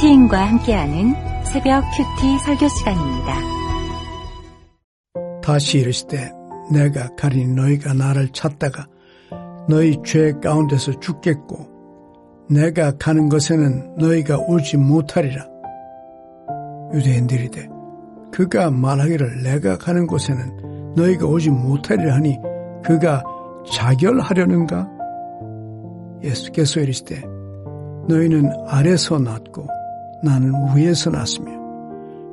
큐티인과 함께하는 새벽 큐티 설교 시간입니다. 다시 이르시되 내가 가리 너희가 나를 찾다가 너희 죄 가운데서 죽겠고 내가 가는 곳에는 너희가 오지 못하리라. 유대인들이되 그가 말하기를 내가 가는 곳에는 너희가 오지 못하리라 하니 그가 자결하려는가? 예수께서 이르시되 너희는 아래서 났고 나는 위에서 났으며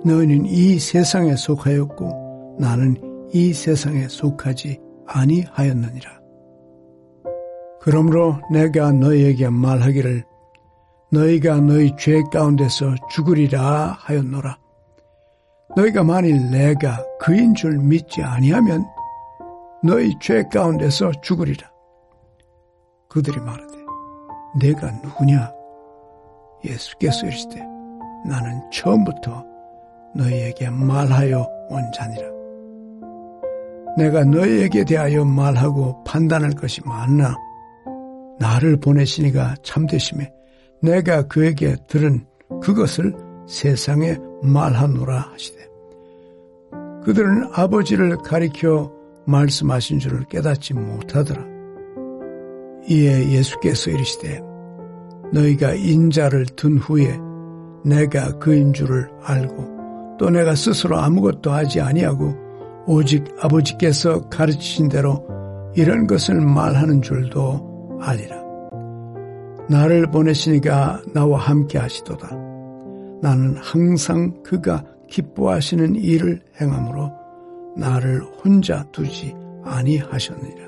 너희는 이 세상에 속하였고 나는 이 세상에 속하지 아니하였느니라. 그러므로 내가 너희에게 말하기를 너희가 너희 죄 가운데서 죽으리라 하였노라. 너희가 만일 내가 그인 줄 믿지 아니하면 너희 죄 가운데서 죽으리라. 그들이 말하되 내가 누구냐? 예수께서 이르시되 나는 처음부터 너희에게 말하여 온 자니라. 내가 너희에게 대하여 말하고 판단할 것이 많나 나를 보내시니가 참되심에 내가 그에게 들은 그것을 세상에 말하노라 하시되 그들은 아버지를 가리켜 말씀하신 줄을 깨닫지 못하더라. 이에 예수께서 이르시되 너희가 인자를 둔 후에 내가 그인 줄을 알고 또 내가 스스로 아무것도 하지 아니하고 오직 아버지께서 가르치신 대로 이런 것을 말하는 줄도 아니라 나를 보내시니가 나와 함께 하시도다. 나는 항상 그가 기뻐하시는 일을 행함으로 나를 혼자 두지 아니하셨느니라.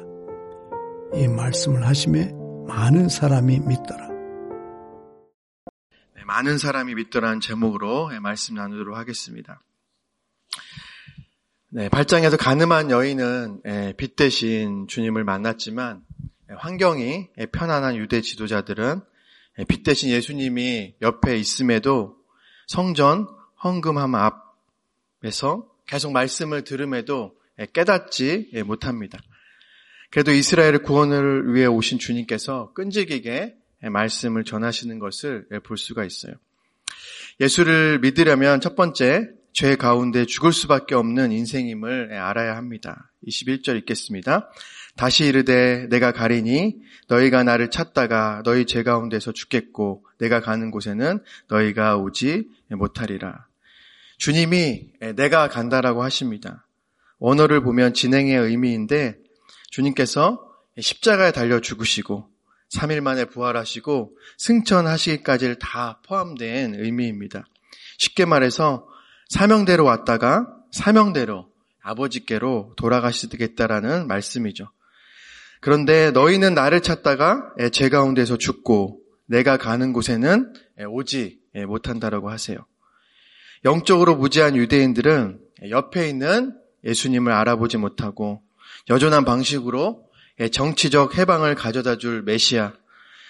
이 말씀을 하심에 많은 사람이 믿더라. 많은 사람이 믿더라는 제목으로 말씀 나누도록 하겠습니다. 네, 발장에서 가늠한 여인은 예, 빛 대신 주님을 만났지만 예, 환경이 예, 편안한 유대 지도자들은 빛 대신 예수님이 옆에 있음에도 성전 헌금함 앞에서 계속 말씀을 들음에도 깨닫지 못합니다. 그래도 이스라엘의 구원을 위해 오신 주님께서 끈질기게 말씀을 전하시는 것을 볼 수가 있어요. 예수를 믿으려면 첫 번째 죄 가운데 죽을 수밖에 없는 인생임을 알아야 합니다. 21절 읽겠습니다. 다시 이르되 내가 가리니 너희가 나를 찾다가 너희 죄 가운데서 죽겠고 내가 가는 곳에는 너희가 오지 못하리라. 주님이 내가 간다라고 하십니다. 원어를 보면 진행의 의미인데 주님께서 십자가에 달려 죽으시고 3일 만에 부활하시고 승천하시기까지를 다 포함된 의미입니다. 쉽게 말해서 사명대로 왔다가 사명대로 아버지께로 돌아가시겠다라는 말씀이죠. 그런데 너희는 나를 찾다가 제 가운데서 죽고 내가 가는 곳에는 오지 못한다라고 하세요. 영적으로 무지한 유대인들은 옆에 있는 예수님을 알아보지 못하고 여전한 방식으로 예, 정치적 해방을 가져다 줄 메시아,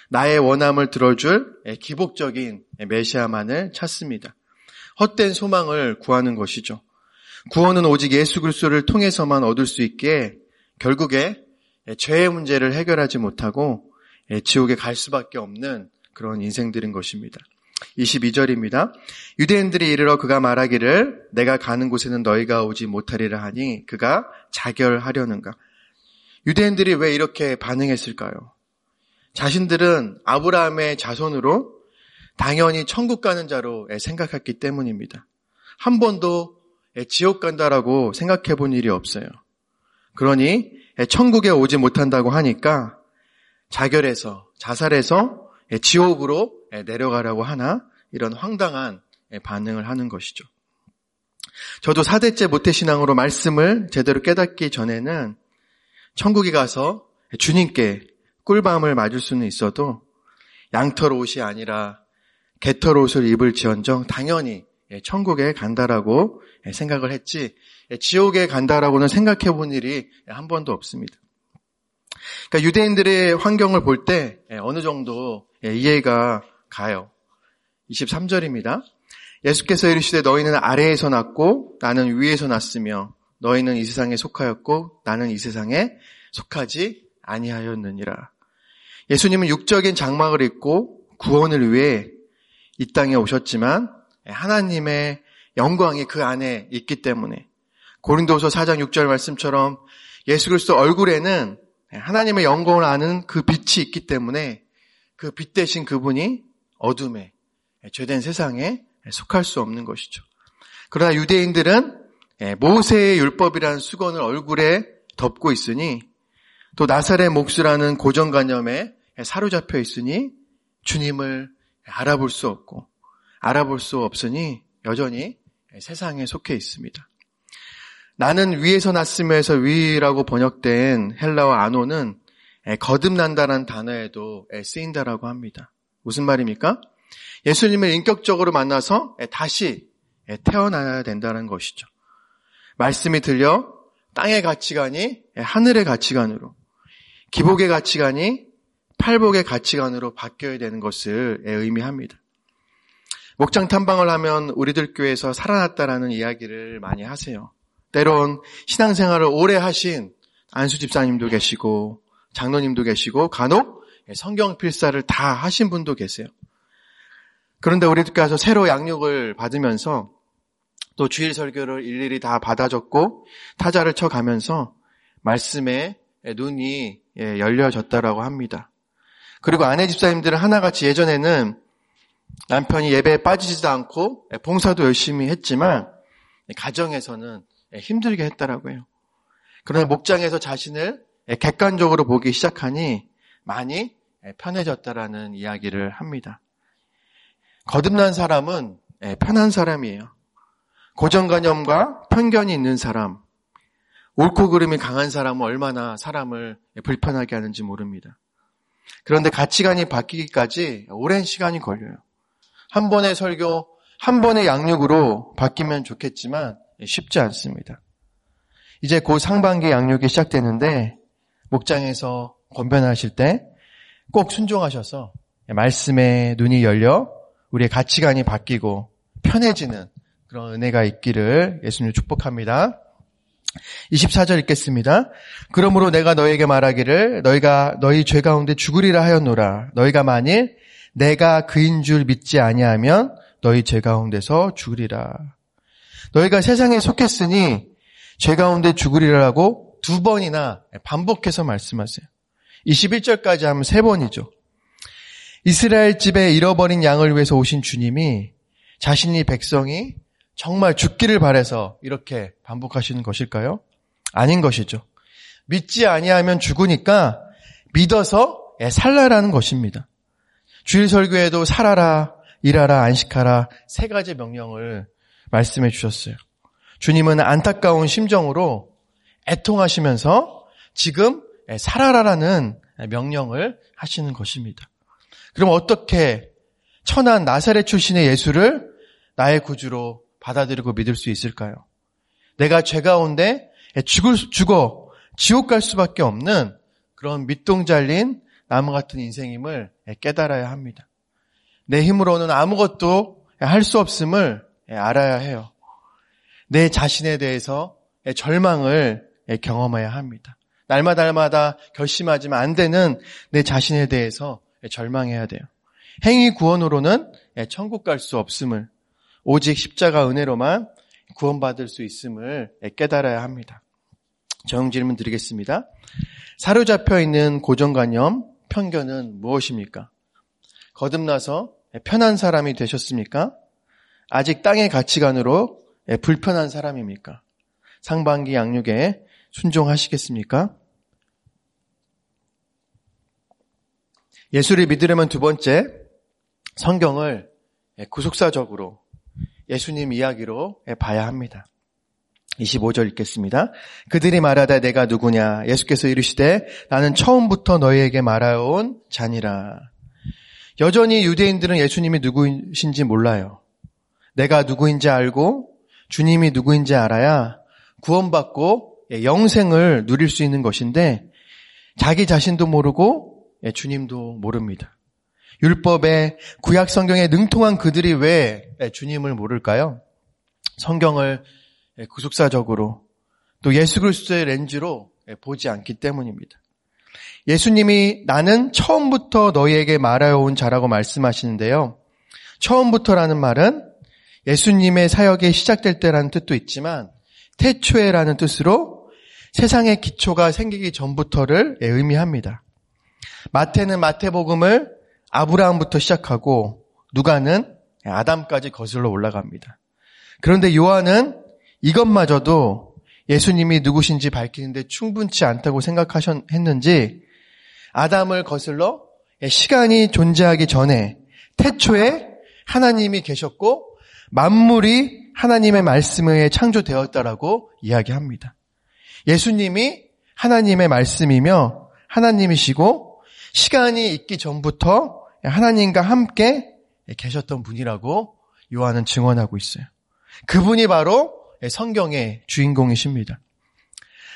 나의 원함을 들어줄 예, 기복적인 메시아만을 찾습니다. 헛된 소망을 구하는 것이죠. 구원은 오직 예수 그리스도를 통해서만 얻을 수 있게 결국에 예, 죄의 문제를 해결하지 못하고 지옥에 갈 수밖에 없는 그런 인생들인 것입니다. 22절입니다. 유대인들이 이르러 그가 말하기를 내가 가는 곳에는 너희가 오지 못하리라 하니 그가 자결하려는가. 유대인들이 왜 이렇게 반응했을까요? 자신들은 아브라함의 자손으로 당연히 천국 가는 자로 생각했기 때문입니다. 한 번도 지옥 간다라고 생각해 본 일이 없어요. 그러니 천국에 오지 못한다고 하니까 자결해서 자살해서 지옥으로 내려가라고 하나 이런 황당한 반응을 하는 것이죠. 저도 사대째 모태신앙으로 말씀을 제대로 깨닫기 전에는 천국에 가서 주님께 꿀밤을 맞을 수는 있어도 양털 옷이 아니라 개털 옷을 입을 지언정 당연히 천국에 간다라고 생각을 했지 지옥에 간다라고는 생각해 본 일이 한 번도 없습니다. 그러니까 유대인들의 환경을 볼 때 어느 정도 이해가 가요. 23절입니다. 예수께서 이르시되 너희는 아래에서 났고 나는 위에서 났으며 너희는 이 세상에 속하였고 나는 이 세상에 속하지 아니하였느니라. 예수님은 육적인 장막을 입고 구원을 위해 이 땅에 오셨지만 하나님의 영광이 그 안에 있기 때문에 고린도서 4장 6절 말씀처럼 예수 그리스도 얼굴에는 하나님의 영광을 아는 그 빛이 있기 때문에 그 빛 대신 그분이 어둠에 죄된 세상에 속할 수 없는 것이죠. 그러나 유대인들은 모세의 율법이라는 수건을 얼굴에 덮고 있으니 또 나사렛 목수라는 고정관념에 사로잡혀 있으니 주님을 알아볼 수 없고 알아볼 수 없으니 여전히 세상에 속해 있습니다. 나는 위에서 났으면서 위라고 번역된 헬라어 아노는 거듭난다는 단어에도 쓰인다라고 합니다. 무슨 말입니까? 예수님을 인격적으로 만나서 다시 태어나야 된다는 것이죠. 말씀이 들려 땅의 가치관이 하늘의 가치관으로, 기복의 가치관이 팔복의 가치관으로 바뀌어야 되는 것을 의미합니다. 목장 탐방을 하면 우리들 교회에서 살아났다라는 이야기를 많이 하세요. 때론 신앙생활을 오래 하신 안수 집사님도 계시고 장로님도 계시고 간혹 성경 필사를 다 하신 분도 계세요. 그런데 우리들께서 새로 양육을 받으면서 또 주일 설교를 일일이 다 받아 적고 타자를 쳐 가면서 말씀에 눈이 열려졌다라고 합니다. 그리고 아내 집사님들은 하나같이 예전에는 남편이 예배에 빠지지도 않고 봉사도 열심히 했지만 가정에서는 힘들게 했다라고 해요. 그러나 목장에서 자신을 객관적으로 보기 시작하니 많이 편해졌다라는 이야기를 합니다. 거듭난 사람은 편한 사람이에요. 고정관념과 편견이 있는 사람, 옳고 그름이 강한 사람은 얼마나 사람을 불편하게 하는지 모릅니다. 그런데 가치관이 바뀌기까지 오랜 시간이 걸려요. 한 번의 설교, 한 번의 양육으로 바뀌면 좋겠지만 쉽지 않습니다. 이제 곧 상반기 양육이 시작되는데 목장에서 권변하실 때 꼭 순종하셔서 말씀에 눈이 열려 우리의 가치관이 바뀌고 편해지는 그런 은혜가 있기를 예수님 축복합니다. 24절 읽겠습니다. 그러므로 내가 너에게 말하기를 너희가 너희 죄 가운데 죽으리라 하였노라. 너희가 만일 내가 그인 줄 믿지 아니하면 너희 죄 가운데서 죽으리라. 너희가 세상에 속했으니 죄 가운데 죽으리라고 두 번이나 반복해서 말씀하세요. 21절까지 하면 세 번이죠. 이스라엘 집에 잃어버린 양을 위해서 오신 주님이 자신이 백성이 정말 죽기를 바래서 이렇게 반복하시는 것일까요? 아닌 것이죠. 믿지 아니하면 죽으니까 믿어서 살라라는 것입니다. 주일 설교에도 살아라, 일하라, 안식하라 세 가지 명령을 말씀해 주셨어요. 주님은 안타까운 심정으로 애통하시면서 지금 살아라라는 명령을 하시는 것입니다. 그럼 어떻게 천한 나사렛 출신의 예수를 나의 구주로 받아들이고 믿을 수 있을까요? 내가 죄 가운데 죽을, 죽어 지옥 갈 수밖에 없는 그런 밑동 잘린 나무 같은 인생임을 깨달아야 합니다. 내 힘으로는 아무것도 할 수 없음을 알아야 해요. 내 자신에 대해서 절망을 경험해야 합니다. 날마다 날마다 결심하지만 안 되는 내 자신에 대해서 절망해야 돼요. 행위 구원으로는 천국 갈 수 없음을 오직 십자가 은혜로만 구원받을 수 있음을 깨달아야 합니다. 정 질문 드리겠습니다. 사로잡혀 있는 고정관념, 편견은 무엇입니까? 거듭나서 편한 사람이 되셨습니까? 아직 땅의 가치관으로 불편한 사람입니까? 상반기 양육에 순종하시겠습니까? 예수를 믿으려면 두 번째, 성경을 구속사적으로 예수님 이야기로 봐야 합니다. 25절 읽겠습니다. 그들이 말하다 내가 누구냐? 예수께서 이르시되 나는 처음부터 너희에게 말하온 자니라. 여전히 유대인들은 예수님이 누구이신지 몰라요. 내가 누구인지 알고 주님이 누구인지 알아야 구원받고 영생을 누릴 수 있는 것인데 자기 자신도 모르고 주님도 모릅니다. 율법의 구약 성경에 능통한 그들이 왜 주님을 모를까요? 성경을 구속사적으로 또 예수 그리스도의 렌즈로 보지 않기 때문입니다. 예수님이 나는 처음부터 너희에게 말하여 온 자라고 말씀하시는데요. 처음부터라는 말은 예수님의 사역이 시작될 때라는 뜻도 있지만 태초에라는 뜻으로 세상의 기초가 생기기 전부터를 의미합니다. 마태는 마태복음을 아브라함부터 시작하고 누가는 아담까지 거슬러 올라갑니다. 그런데 요한은 이것마저도 예수님이 누구신지 밝히는데 충분치 않다고 생각하셨는지 아담을 거슬러 시간이 존재하기 전에 태초에 하나님이 계셨고 만물이 하나님의 말씀에 창조되었다라고 이야기합니다. 예수님이 하나님의 말씀이며 하나님이시고 시간이 있기 전부터 하나님과 함께 계셨던 분이라고 요한은 증언하고 있어요. 그분이 바로 성경의 주인공이십니다.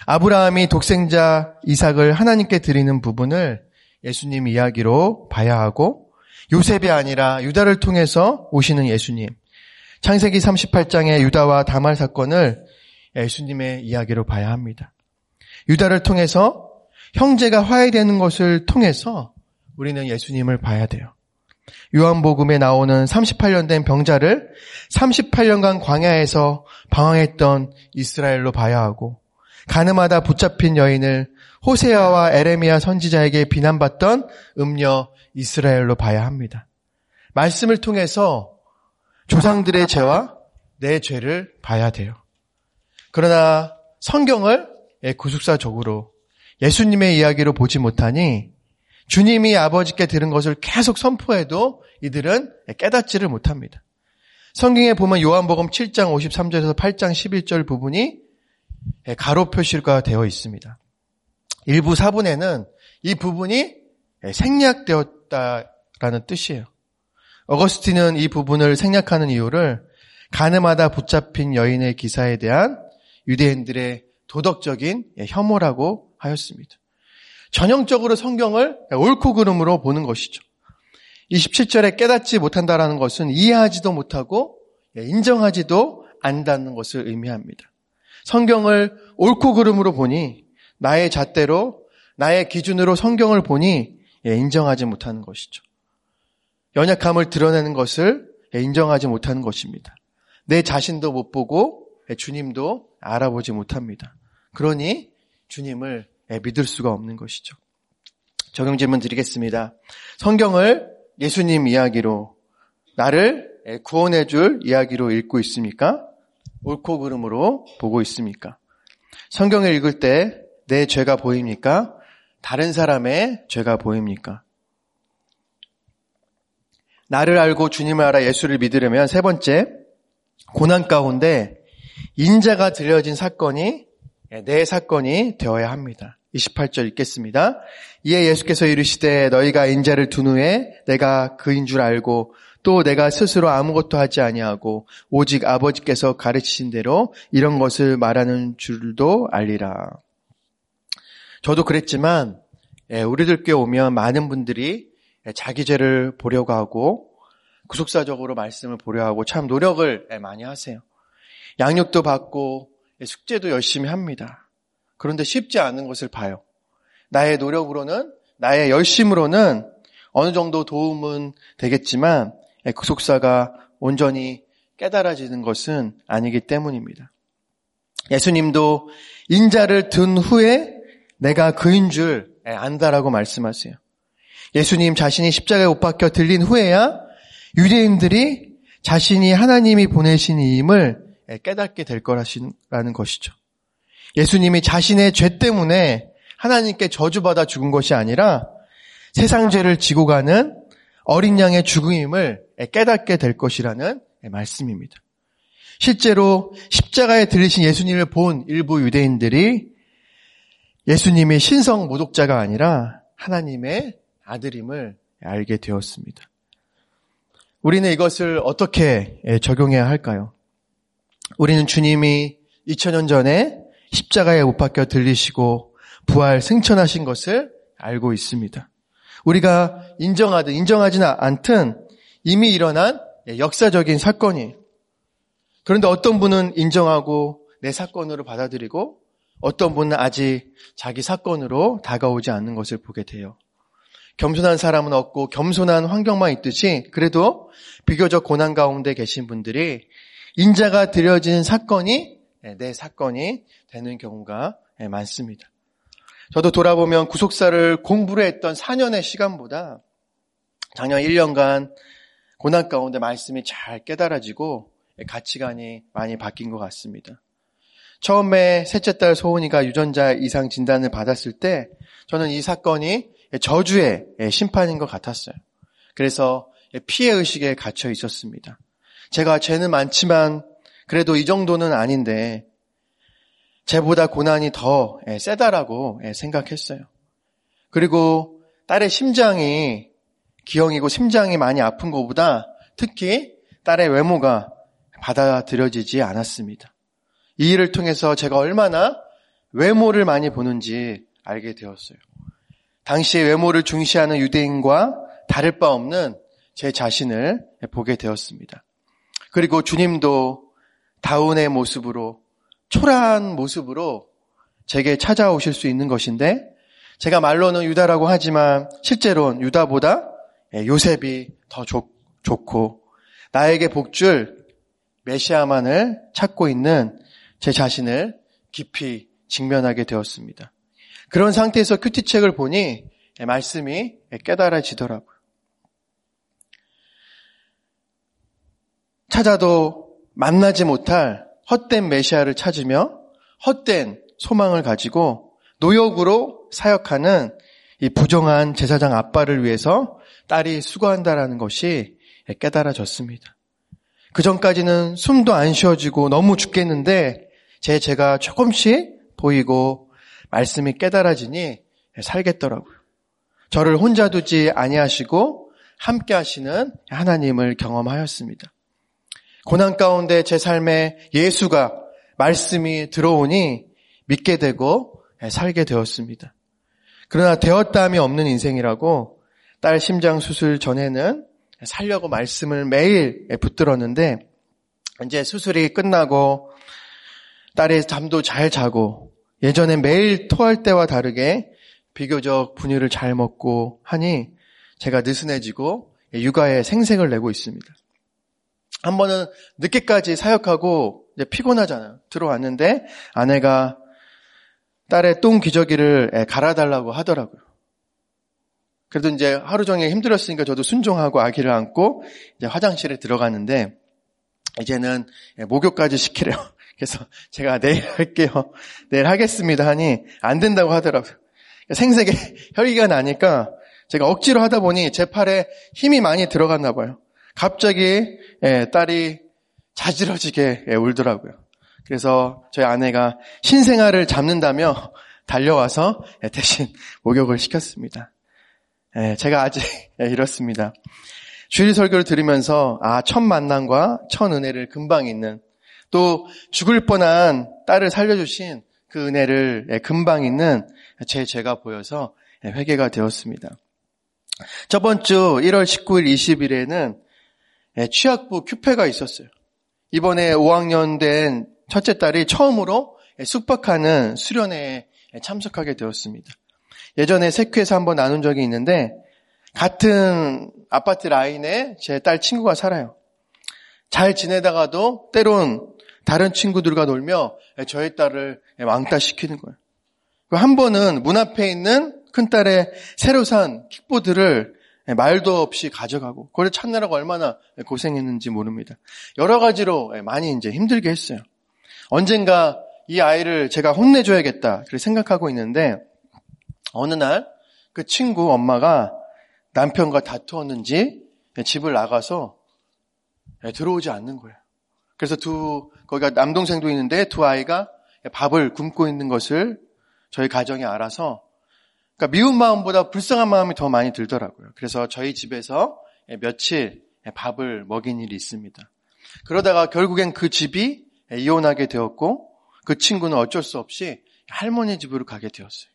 아브라함이 독생자 이삭을 하나님께 드리는 부분을 예수님 이야기로 봐야 하고 요셉이 아니라 유다를 통해서 오시는 예수님. 창세기 38장의 유다와 다말 사건을 예수님의 이야기로 봐야 합니다. 유다를 통해서 형제가 화해되는 것을 통해서 우리는 예수님을 봐야 돼요. 요한복음에 나오는 38년 된 병자를 38년간 광야에서 방황했던 이스라엘로 봐야 하고 가늠하다 붙잡힌 여인을 호세아와 에레미야 선지자에게 비난받던 음녀 이스라엘로 봐야 합니다. 말씀을 통해서 조상들의 죄와 내 죄를 봐야 돼요. 그러나 성경을 구속사적으로 예수님의 이야기로 보지 못하니 주님이 아버지께 들은 것을 계속 선포해도 이들은 깨닫지를 못합니다. 성경에 보면 요한복음 7장 53절에서 8장 11절 부분이 가로 표시가 되어 있습니다. 일부 사본에는 이 부분이 생략되었다라는 뜻이에요. 어거스틴은 이 부분을 생략하는 이유를 가늠하다 붙잡힌 여인의 기사에 대한 유대인들의 도덕적인 혐오라고 하였습니다. 전형적으로 성경을 옳고 그름으로 보는 것이죠. 27절에 깨닫지 못한다라는 것은 이해하지도 못하고 인정하지도 않는다는 것을 의미합니다. 성경을 옳고 그름으로 보니 나의 잣대로 나의 기준으로 성경을 보니 인정하지 못하는 것이죠. 연약함을 드러내는 것을 인정하지 못하는 것입니다. 내 자신도 못 보고 주님도 알아보지 못합니다. 그러니 주님을 믿을 수가 없는 것이죠. 적용 질문 드리겠습니다. 성경을 예수님 이야기로 나를 구원해 줄 이야기로 읽고 있습니까? 옳고 그름으로 보고 있습니까? 성경을 읽을 때 내 죄가 보입니까? 다른 사람의 죄가 보입니까? 나를 알고 주님을 알아 예수를 믿으려면 세 번째, 고난 가운데 인자가 들려진 사건이 내 사건이 되어야 합니다. 28절 읽겠습니다. 이에 예수께서 이르시되 너희가 인자를 둔 후에 내가 그인 줄 알고 또 내가 스스로 아무것도 하지 아니하고 오직 아버지께서 가르치신 대로 이런 것을 말하는 줄도 알리라. 저도 그랬지만 예, 우리들 께 오면 많은 분들이 자기 죄를 보려고 하고 구속사적으로 말씀을 보려 하고 참 노력을 예, 많이 하세요. 양육도 받고 예, 숙제도 열심히 합니다. 그런데 쉽지 않은 것을 봐요. 나의 노력으로는 나의 열심으로는 어느 정도 도움은 되겠지만 구속사가 온전히 깨달아지는 것은 아니기 때문입니다. 예수님도 인자를 든 후에 내가 그인 줄 안다라고 말씀하세요. 예수님 자신이 십자가에 못 박혀 들린 후에야 유대인들이 자신이 하나님이 보내신 임을 깨닫게 될 거라는 것이죠. 예수님이 자신의 죄 때문에 하나님께 저주받아 죽은 것이 아니라 세상 죄를 지고 가는 어린 양의 죽음임을 깨닫게 될 것이라는 말씀입니다. 실제로 십자가에 들리신 예수님을 본 일부 유대인들이 예수님이 신성 모독자가 아니라 하나님의 아들임을 알게 되었습니다. 우리는 이것을 어떻게 적용해야 할까요? 우리는 주님이 2000년 전에 십자가에 못 박혀 들리시고 부활 승천하신 것을 알고 있습니다. 우리가 인정하든 인정하지 않든 이미 일어난 역사적인 사건이 그런데 어떤 분은 인정하고 내 사건으로 받아들이고 어떤 분은 아직 자기 사건으로 다가오지 않는 것을 보게 돼요. 겸손한 사람은 없고 겸손한 환경만 있듯이 그래도 비교적 고난 가운데 계신 분들이 인자가 드려진 사건이 예, 내 사건이 되는 경우가 예, 많습니다. 저도 돌아보면 구속사를 공부를 했던 4년의 시간보다 작년 1년간 고난 가운데 말씀이 잘 깨달아지고 가치관이 많이 바뀐 것 같습니다. 처음에 셋째 딸 소은이가 유전자 이상 진단을 받았을 때 저는 이 사건이 저주의 심판인 것 같았어요. 그래서 피해 의식에 갇혀 있었습니다. 제가 죄는 많지만 그래도 이 정도는 아닌데 죄보다 고난이 더 세다라고 생각했어요. 그리고 딸의 심장이 기형이고 심장이 많이 아픈 것보다 특히 딸의 외모가 받아들여지지 않았습니다. 이 일을 통해서 제가 얼마나 외모를 많이 보는지 알게 되었어요. 당시의 외모를 중시하는 유대인과 다를 바 없는 제 자신을 보게 되었습니다. 그리고 주님도 다운의 모습으로 초라한 모습으로 제게 찾아오실 수 있는 것인데 제가 말로는 유다라고 하지만 실제로는 유다보다 요셉이 더 좋, 좋고 나에게 복줄 메시아만을 찾고 있는 제 자신을 깊이 직면하게 되었습니다. 그런 상태에서 큐티책을 보니 말씀이 깨달아지더라고요. 찾아도 만나지 못할 헛된 메시아를 찾으며 헛된 소망을 가지고 노역으로 사역하는 이 부정한 제사장 아빠를 위해서 딸이 수고한다라는 것이 깨달아졌습니다. 그 전까지는 숨도 안 쉬어지고 너무 죽겠는데 제 제가 조금씩 보이고 말씀이 깨달아지니 살겠더라고요. 저를 혼자 두지 아니하시고 함께 하시는 하나님을 경험하였습니다. 고난 가운데 제 삶에 예수가 말씀이 들어오니 믿게 되고 살게 되었습니다. 그러나 되었다함이 없는 인생이라고 딸 심장 수술 전에는 살려고 말씀을 매일 붙들었는데 이제 수술이 끝나고 딸의 잠도 잘 자고 예전에 매일 토할 때와 다르게 비교적 분유를 잘 먹고 하니 제가 느슨해지고 육아에 생색을 내고 있습니다. 한 번은 늦게까지 사역하고 이제 피곤하잖아요. 들어왔는데 아내가 딸의 똥 기저귀를 갈아달라고 하더라고요. 그래도 이제 하루 종일 힘들었으니까 저도 순종하고 아기를 안고 이제 화장실에 들어가는데 이제는 목욕까지 시키래요. 그래서 제가 내일 할게요. 내일 하겠습니다 하니 안 된다고 하더라고요. 생색에 혈기가 나니까 제가 억지로 하다 보니 제 팔에 힘이 많이 들어갔나 봐요. 갑자기 예, 딸이 자지러지게 예, 울더라고요. 그래서 저희 아내가 신생아를 잡는다며 달려와서 예, 대신 목욕을 시켰습니다. 제가 아직 이렇습니다. 주일 설교를 들으면서 아, 첫 만남과 첫 은혜를 금방 있는 또 죽을 뻔한 딸을 살려주신 그 은혜를 금방 있는 제 죄가 보여서 회개가 되었습니다. 저번 주 1월 19일 20일에는 예, 취학부 큐페가 있었어요. 이번에 5학년 된 첫째 딸이 처음으로 숙박하는 수련회에 참석하게 되었습니다. 예전에 세큐에서 한번 나눈 적이 있는데 같은 아파트 라인에 제 딸 친구가 살아요. 잘 지내다가도 때론 다른 친구들과 놀며 저의 딸을 왕따 시키는 거예요. 한 번은 문 앞에 있는 큰 딸의 새로 산 킥보드를 예, 말도 없이 가져가고 그걸 찾느라고 얼마나 고생했는지 모릅니다. 여러 가지로 예, 많이 이제 힘들게 했어요. 언젠가 이 아이를 제가 혼내줘야겠다 그렇게 생각하고 있는데 어느 날 그 친구 엄마가 남편과 다투었는지 집을 나가서 예, 들어오지 않는 거예요. 그래서 두 거기가 남동생도 있는데 두 아이가 밥을 굶고 있는 것을 저희 가정이 알아서 그러니까 미운 마음보다 불쌍한 마음이 더 많이 들더라고요. 그래서 저희 집에서 며칠 밥을 먹인 일이 있습니다. 그러다가 결국엔 그 집이 이혼하게 되었고 그 친구는 어쩔 수 없이 할머니 집으로 가게 되었어요.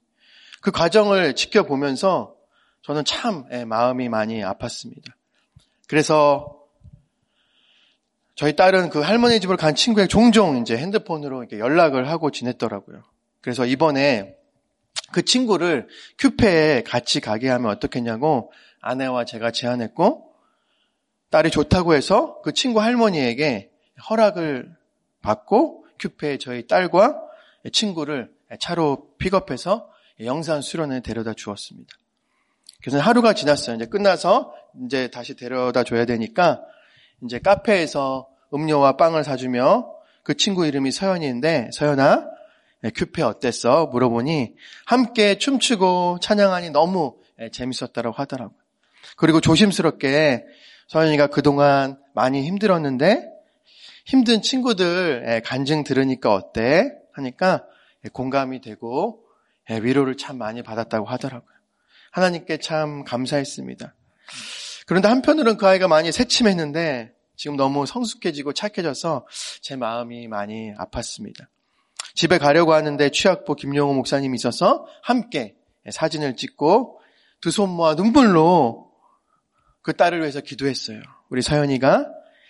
그 과정을 지켜보면서 저는 참 마음이 많이 아팠습니다. 그래서 저희 딸은 그 할머니 집으로 간 친구에게 종종 이제 핸드폰으로 연락을 하고 지냈더라고요. 그래서 이번에 그 친구를 큐페에 같이 가게 하면 어떻겠냐고 아내와 제가 제안했고 딸이 좋다고 해서 그 친구 할머니에게 허락을 받고 큐페에 저희 딸과 친구를 차로 픽업해서 영산 수련에 데려다 주었습니다. 그래서 하루가 지났어요. 이제 끝나서 이제 다시 데려다 줘야 되니까 이제 카페에서 음료와 빵을 사주며 그 친구 이름이 서연이인데 서연아 큐페 어땠어? 물어보니 함께 춤추고 찬양하니 너무 재밌었다고 하더라고요. 그리고 조심스럽게 서연이가 그동안 많이 힘들었는데 힘든 친구들 간증 들으니까 어때? 하니까 공감이 되고 위로를 참 많이 받았다고 하더라고요. 하나님께 참 감사했습니다. 그런데 한편으로는 그 아이가 많이 새침했는데 지금 너무 성숙해지고 착해져서 제 마음이 많이 아팠습니다. 집에 가려고 하는데 취학부 김용호 목사님이 있어서 함께 사진을 찍고 두 손 모아 눈물로 그 딸을 위해서 기도했어요. 우리 서연이가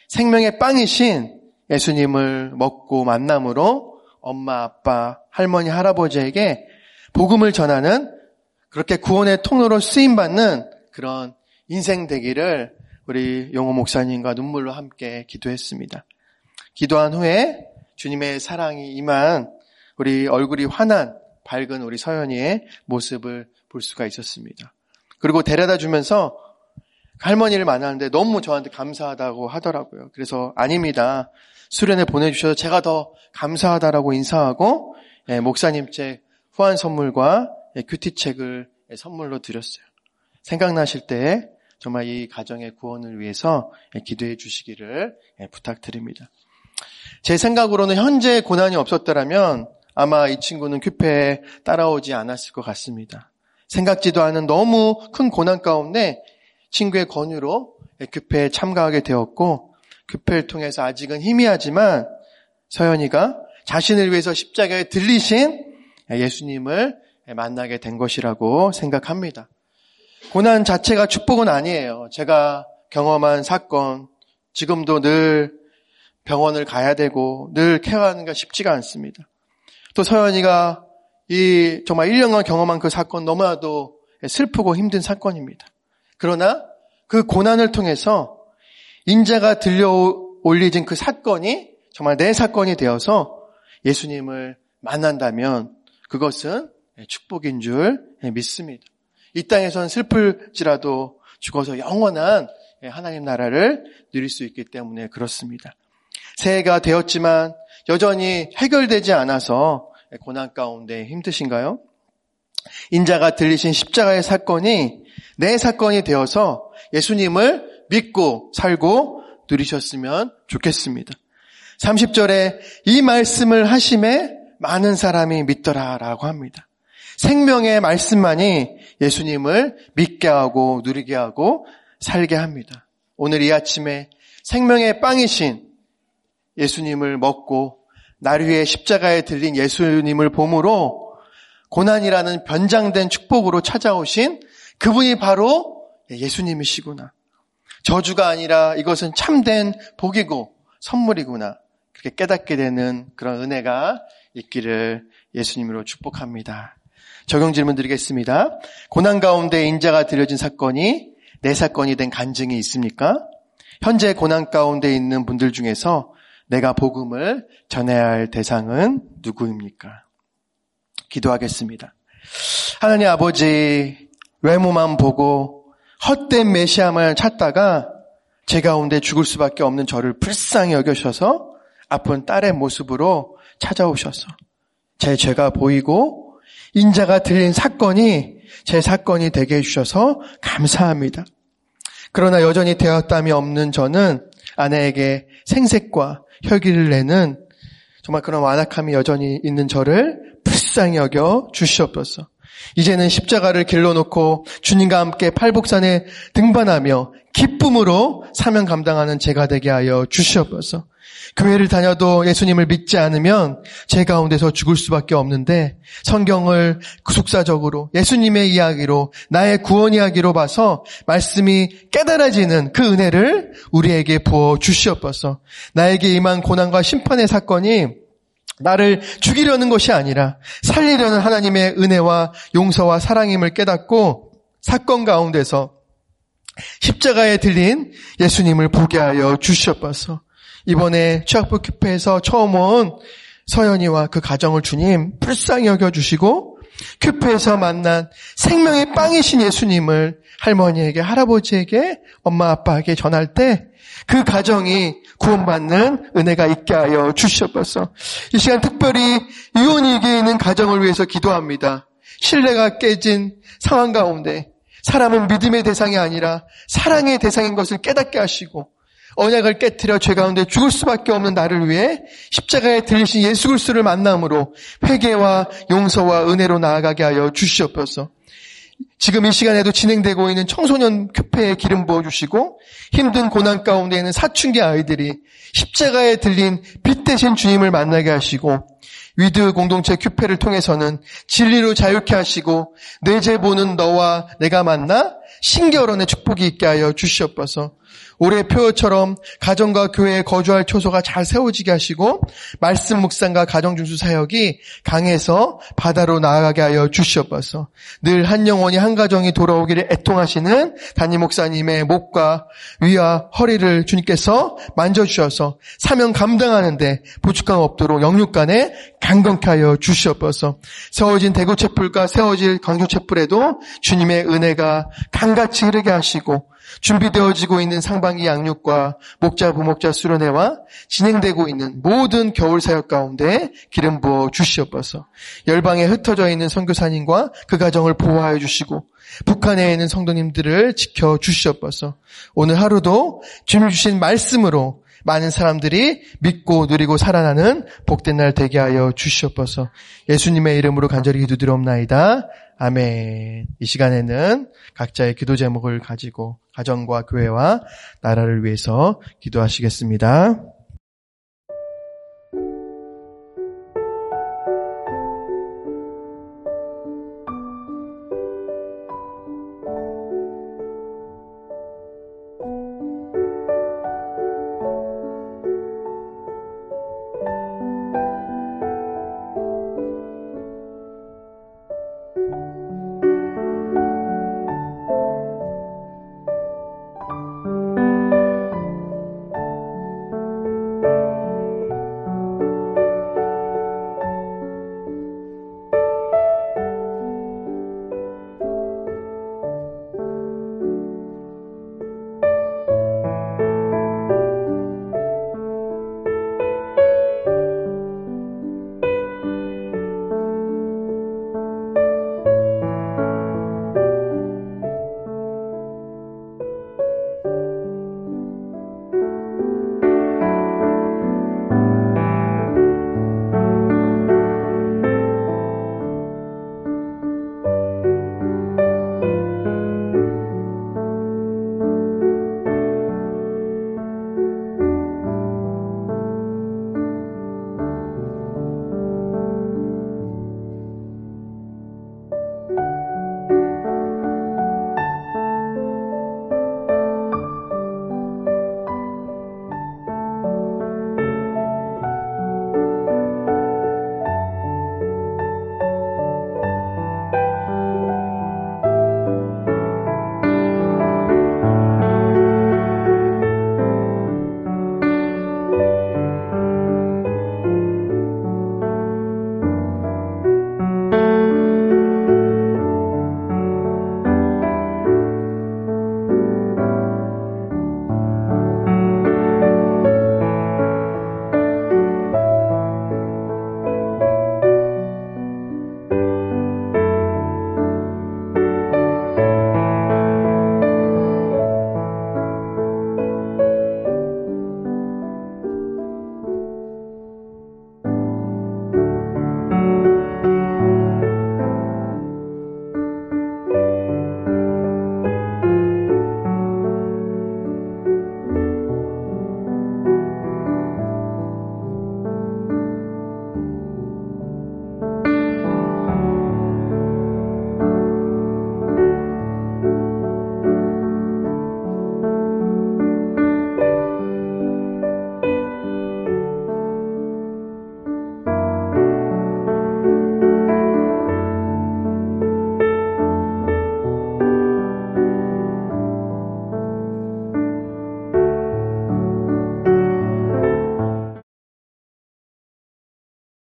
생명의 빵이신 예수님을 먹고 만남으로 엄마, 아빠, 할머니, 할아버지에게 복음을 전하는 그렇게 구원의 통로로 쓰임받는 그런 인생 되기를 우리 용호 목사님과 눈물로 함께 기도했습니다. 기도한 후에 주님의 사랑이 임한 우리 얼굴이 환한 밝은 우리 서연이의 모습을 볼 수가 있었습니다. 그리고 데려다 주면서 할머니를 만나는데 너무 저한테 감사하다고 하더라고요. 그래서 아닙니다. 수련회 보내주셔서 제가 더 감사하다라고 인사하고 예, 목사님 책 후한 선물과 예, 큐티책을 예, 선물로 드렸어요. 생각나실 때 정말 이 가정의 구원을 위해서 기도해 주시기를 부탁드립니다. 제 생각으로는 현재 고난이 없었더라면 아마 이 친구는 큐페에 따라오지 않았을 것 같습니다. 생각지도 않은 너무 큰 고난 가운데 친구의 권유로 큐페에 참가하게 되었고 큐페를 통해서 아직은 희미하지만 서연이가 자신을 위해서 십자가에 들리신 예수님을 만나게 된 것이라고 생각합니다. 고난 자체가 축복은 아니에요. 제가 경험한 사건, 지금도 늘 병원을 가야 되고 늘 케어하는 게 쉽지가 않습니다. 또 서연이가 이 정말 1년간 경험한 그 사건 너무나도 슬프고 힘든 사건입니다. 그러나 그 고난을 통해서 인자가 들려 올리진 그 사건이 정말 내 사건이 되어서 예수님을 만난다면 그것은 축복인 줄 믿습니다. 이 땅에선 슬플지라도 죽어서 영원한 하나님 나라를 누릴 수 있기 때문에 그렇습니다. 새해가 되었지만 여전히 해결되지 않아서 고난 가운데 힘드신가요? 인자가 들리신 십자가의 사건이 내 사건이 되어서 예수님을 믿고 살고 누리셨으면 좋겠습니다. 30절에 이 말씀을 하심에 많은 사람이 믿더라라고 합니다. 생명의 말씀만이 예수님을 믿게 하고 누리게 하고 살게 합니다. 오늘 이 아침에 생명의 빵이신 예수님을 먹고 날 위해 십자가에 들린 예수님을 봄으로 고난이라는 변장된 축복으로 찾아오신 그분이 바로 예수님이시구나. 저주가 아니라 이것은 참된 복이고 선물이구나. 그렇게 깨닫게 되는 그런 은혜가 있기를 예수님으로 축복합니다. 적용 질문 드리겠습니다. 고난 가운데 인자가 드려진 사건이 내 사건이 된 간증이 있습니까? 현재 고난 가운데 있는 분들 중에서 내가 복음을 전해야 할 대상은 누구입니까? 기도하겠습니다. 하나님 아버지, 외모만 보고 헛된 메시암을 찾다가 제 가운데 죽을 수밖에 없는 저를 불쌍히 여겨셔서 아픈 딸의 모습으로 찾아오셔서 제 죄가 보이고 인자가 들린 사건이 제 사건이 되게 해주셔서 감사합니다. 그러나 여전히 되었담이 없는 저는 아내에게 생색과 혈기를 내는 정말 그런 완악함이 여전히 있는 저를 불쌍히 여겨 주시옵소서. 이제는 십자가를 길러놓고 주님과 함께 팔복산에 등반하며 기쁨으로 사명 감당하는 제가 되게 하여 주시옵소서. 교회를 다녀도 예수님을 믿지 않으면 제 가운데서 죽을 수밖에 없는데 성경을 구속사적으로 예수님의 이야기로 나의 구원 이야기로 봐서 말씀이 깨달아지는 그 은혜를 우리에게 부어 주시옵소서. 나에게 임한 고난과 심판의 사건이 나를 죽이려는 것이 아니라 살리려는 하나님의 은혜와 용서와 사랑임을 깨닫고 사건 가운데서 십자가에 들린 예수님을 보게 하여 주시옵소서. 이번에 취학부 큐페에서 처음 온 서연이와 그 가정을 주님 불쌍히 여겨 주시고 큐페에서 만난 생명의 빵이신 예수님을 할머니에게 할아버지에게 엄마 아빠에게 전할 때 그 가정이 구원받는 은혜가 있게 하여 주시옵소서. 이 시간 특별히 이혼위기에 있는 가정을 위해서 기도합니다. 신뢰가 깨진 상황 가운데 사람은 믿음의 대상이 아니라 사랑의 대상인 것을 깨닫게 하시고 언약을 깨뜨려 죄 가운데 죽을 수밖에 없는 나를 위해 십자가에 들리신 예수 그리스도를 만남으로 회개와 용서와 은혜로 나아가게 하여 주시옵소서. 지금 이 시간에도 진행되고 있는 청소년 교회에 기름 부어 주시고 힘든 고난 가운데 있는 사춘기 아이들이 십자가에 들린 빛 대신 주님을 만나게 하시고 위드 공동체 큐페를 통해서는 진리로 자유케 하시고 뇌제 보는 너와 내가 만나 신결혼의 축복이 있게 하여 주시옵소서. 올해 표처럼 가정과 교회에 거주할 초소가 잘 세워지게 하시고 말씀 묵상과 가정 중수 사역이 강해서 바다로 나아가게 하여 주시옵소서. 늘 한 영혼이 한 가정이 돌아오기를 애통하시는 담임 목사님의 목과 위와 허리를 주님께서 만져 주셔서 사명 감당하는데 부축감 없도록 영육간에 강건케 하여 주시옵소서. 세워진 대구채불과 세워질 강조채불에도 주님의 은혜가 강같이 흐르게 하시고 준비되어지고 있는 상반기 양육과 목자 부목자 수련회와 진행되고 있는 모든 겨울 사역 가운데 기름 부어 주시옵소서. 열방에 흩어져 있는 선교사님과 그 가정을 보호하여 주시고 북한에 있는 성도님들을 지켜 주시옵소서. 오늘 하루도 주님 주신 말씀으로 많은 사람들이 믿고 누리고 살아나는 복된 날 되게 하여 주시옵소서. 예수님의 이름으로 간절히 기도드리옵나이다. 아멘. 이 시간에는 각자의 기도 제목을 가지고 가정과 교회와 나라를 위해서 기도하시겠습니다.